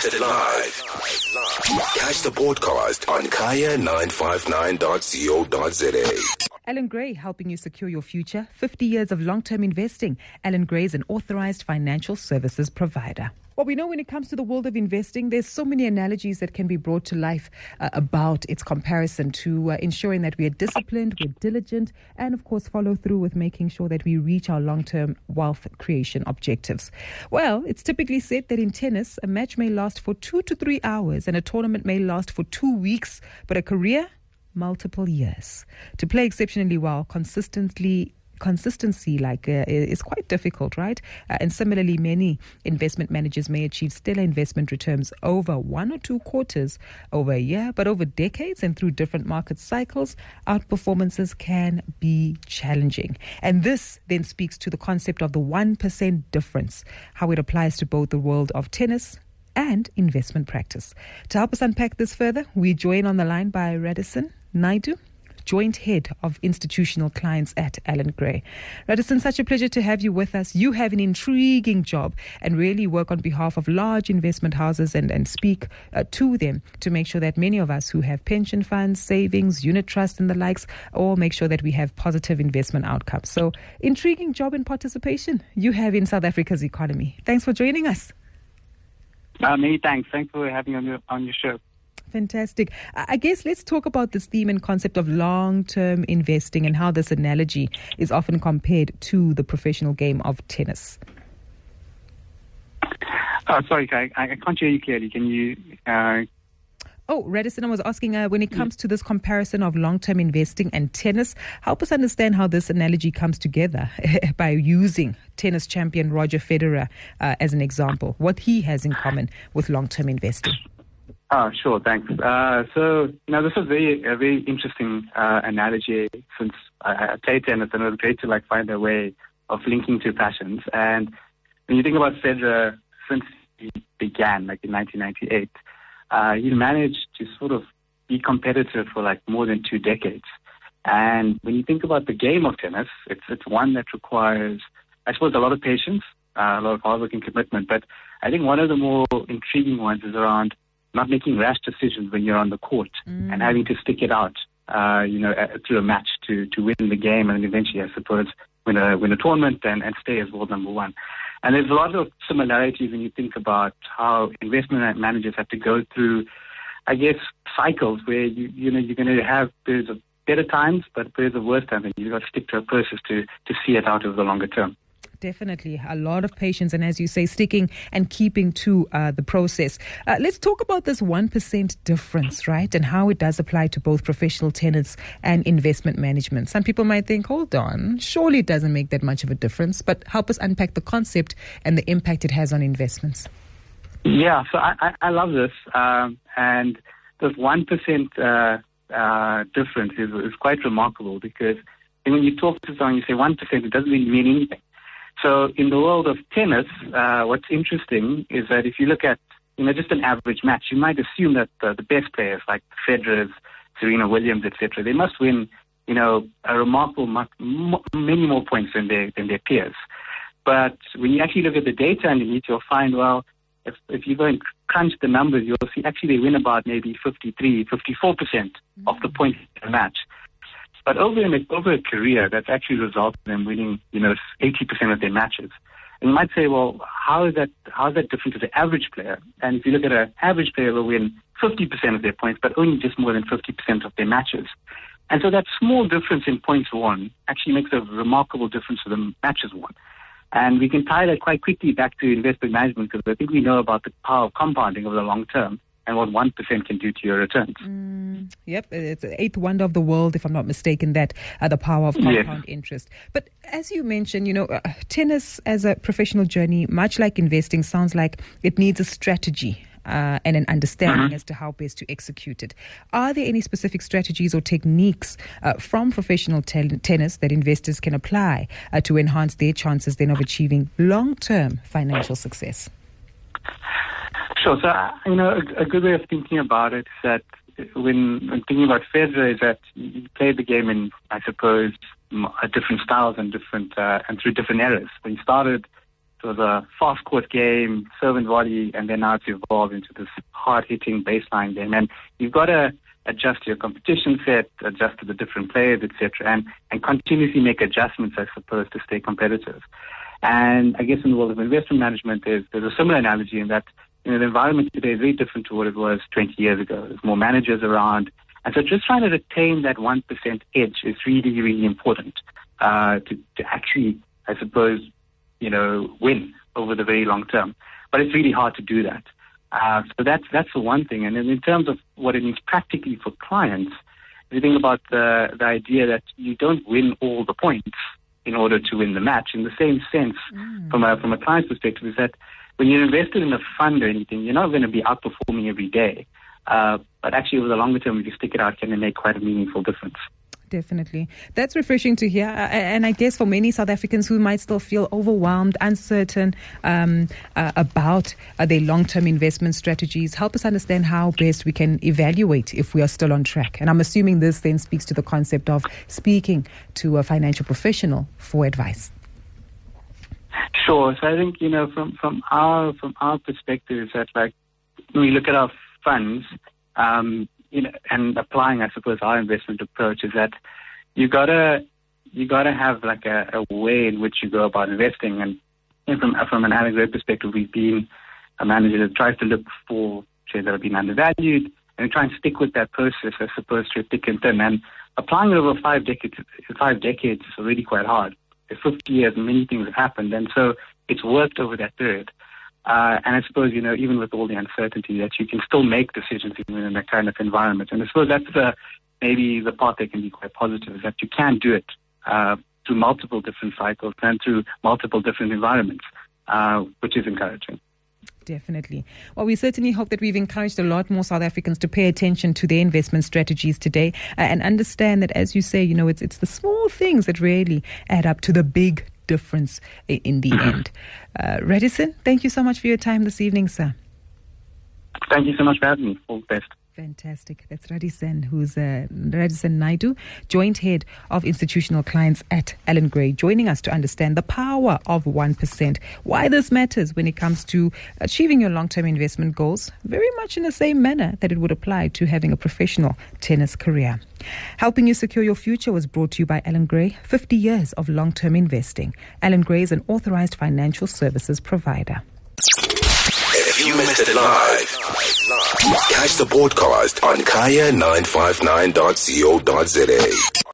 broadcasted live. Catch the podcast on kaya959.co.za. Allan Gray helping you secure your future. 50 years of long term investing. Allan Gray is an authorized financial services provider. Well, we know when it comes to the world of investing, there's so many analogies that can be brought to life uh, about its comparison to uh, ensuring that we are disciplined, we're diligent, and of course, follow through with making sure that we reach our long term wealth creation objectives. Well, it's typically said that in tennis, a match may last for two to three hours and a tournament may last for two weeks, but a career, multiple years. To play exceptionally well, consistently consistency like uh, is quite difficult, right? Uh, and similarly, many investment managers may achieve stellar investment returns over one or two quarters, over a year, but over decades and through different market cycles, outperformances can be challenging. And this then speaks to the concept of the 1% difference, how it applies to both the world of tennis and investment practice. To help us unpack this further, we join on the line by Radhesen Naidoo joint head of institutional clients at Allan Gray. Radhesen, such a pleasure to have you with us. You have an intriguing job and really work on behalf of large investment houses and, and speak uh, to them to make sure that many of us who have pension funds, savings, unit trusts, and the likes all make sure that we have positive investment outcomes. So, intriguing job and participation you have in South Africa's economy. Thanks for joining us. Uh, many thanks. Thanks for having me on your, on your show. Fantastic. I guess let's talk about this theme and concept of long term investing and how this analogy is often compared to the professional game of tennis. Uh, sorry, I, I can't hear you clearly. Can you? Uh... Oh, Radhesen, I was asking uh, when it comes to this comparison of long term investing and tennis, help us understand how this analogy comes together by using tennis champion Roger Federer uh, as an example, what he has in common with long term investing. Oh, sure. Thanks. Uh, so, know, this is very, a very interesting uh, analogy since I, I play tennis and it was great to like find a way of linking two passions. And when you think about Federer, since he began, like in 1998, uh, he managed to sort of be competitive for like more than two decades. And when you think about the game of tennis, it's it's one that requires, I suppose, a lot of patience, uh, a lot of hard work and commitment. But I think one of the more intriguing ones is around not making rash decisions when you're on the court mm. and having to stick it out, uh, you know, uh, through a match to, to win the game and eventually, I suppose, win a, win a tournament and, and stay as world number one. And there's a lot of similarities when you think about how investment managers have to go through, I guess, cycles where you, you know, you're going to have periods of better times, but periods of worse times, and you've got to stick to a process to, to see it out over the longer term. Definitely. A lot of patience. And as you say, sticking and keeping to uh, the process. Uh, let's talk about this 1% difference, right? And how it does apply to both professional tenants and investment management. Some people might think, hold on, surely it doesn't make that much of a difference. But help us unpack the concept and the impact it has on investments. Yeah, so I, I, I love this. Um, and this 1% uh, uh, difference is, is quite remarkable because when you talk to someone, you say 1%, it doesn't really mean anything. So in the world of tennis, uh, what's interesting is that if you look at you know just an average match, you might assume that uh, the best players like Federer, Serena Williams, etc., they must win you know a remarkable many more points than their than their peers. But when you actually look at the data underneath, you'll find well. If, if you go and crunch the numbers, you'll see actually they win about maybe 53, 54 percent mm-hmm. of the points in the match. But over, in a, over a career, that's actually resulted in them winning, you know, 80% of their matches. And you might say, well, how is that, how is that different to the average player? And if you look at an average player will win 50% of their points, but only just more than 50% of their matches. And so that small difference in points won actually makes a remarkable difference to the matches won. And we can tie that quite quickly back to investment management because I think we know about the power of compounding over the long term and what 1% can do to your returns. Mm, yep, it's the eighth wonder of the world, if I'm not mistaken, that uh, the power of compound yes. interest. But as you mentioned, you know, uh, tennis as a professional journey, much like investing, sounds like it needs a strategy. Uh, and an understanding mm-hmm. as to how best to execute it. Are there any specific strategies or techniques uh, from professional tennis that investors can apply uh, to enhance their chances then of achieving long term financial success? Sure. So, you know, a, good way of thinking about it is that when, when thinking about Federer is that you play the game in, I suppose, different styles and different uh, and through different eras. When you started it was a fast court game, servant volley, and then now it's evolved into this hard hitting baseline game. And you've got to adjust your competition set, adjust to the different players, etc., and, and continuously make adjustments, I suppose, to stay competitive. And I guess in the world of investment management, there's, there's a similar analogy in that you know, the environment today is very different to what it was 20 years ago. There's more managers around. And so just trying to retain that 1% edge is really, really important uh, to, to actually, I suppose, you know, win over the very long term. But it's really hard to do that. Uh, so that's that's the one thing. And then in terms of what it means practically for clients, if you think about the the idea that you don't win all the points in order to win the match. In the same sense, mm. from a from a client's perspective, is that when you're invested in a fund or anything, you're not going to be outperforming every day. Uh, but actually, over the longer term, if you stick it out, can it make quite a meaningful difference? Definitely. That's refreshing to hear. And I guess for many South Africans who might still feel overwhelmed, uncertain um, uh, about uh, their long term investment strategies, help us understand how best we can evaluate if we are still on track. And I'm assuming this then speaks to the concept of speaking to a financial professional for advice. Sure. So I think, you know, from, from our from our perspective, is that like when we look at our funds, um, you know, and applying, I suppose, our investment approach is that you gotta you gotta have like a, a way in which you go about investing. And, from from an Alex perspective, we've been a manager that tries to look for shares that have been undervalued and try and stick with that process as opposed to thick and thin. And applying it over five decades, five decades is really quite hard. In 50 years, many things have happened, and so it's worked over that period. Uh, and I suppose, you know, even with all the uncertainty, that you can still make decisions even in that kind of environment. And I suppose that's the, maybe the part that can be quite positive is that you can do it uh, through multiple different cycles and through multiple different environments, uh, which is encouraging. Definitely. Well, we certainly hope that we've encouraged a lot more South Africans to pay attention to their investment strategies today uh, and understand that, as you say, you know, it's it's the small things that really add up to the big difference in the end. Uh, Radhesen, thank you so much for your time this evening, sir. Thank you so much for having me. All the best. Fantastic. That's Radhesen, who's uh, Radhesen Naidoo, joint head of institutional clients at Allan Gray, joining us to understand the power of 1%, why this matters when it comes to achieving your long term investment goals, very much in the same manner that it would apply to having a professional tennis career. Helping you secure your future was brought to you by Allan Gray, 50 years of long term investing. Allan Gray is an authorized financial services provider. You missed it live, catch the podcast on kaya959.co.za.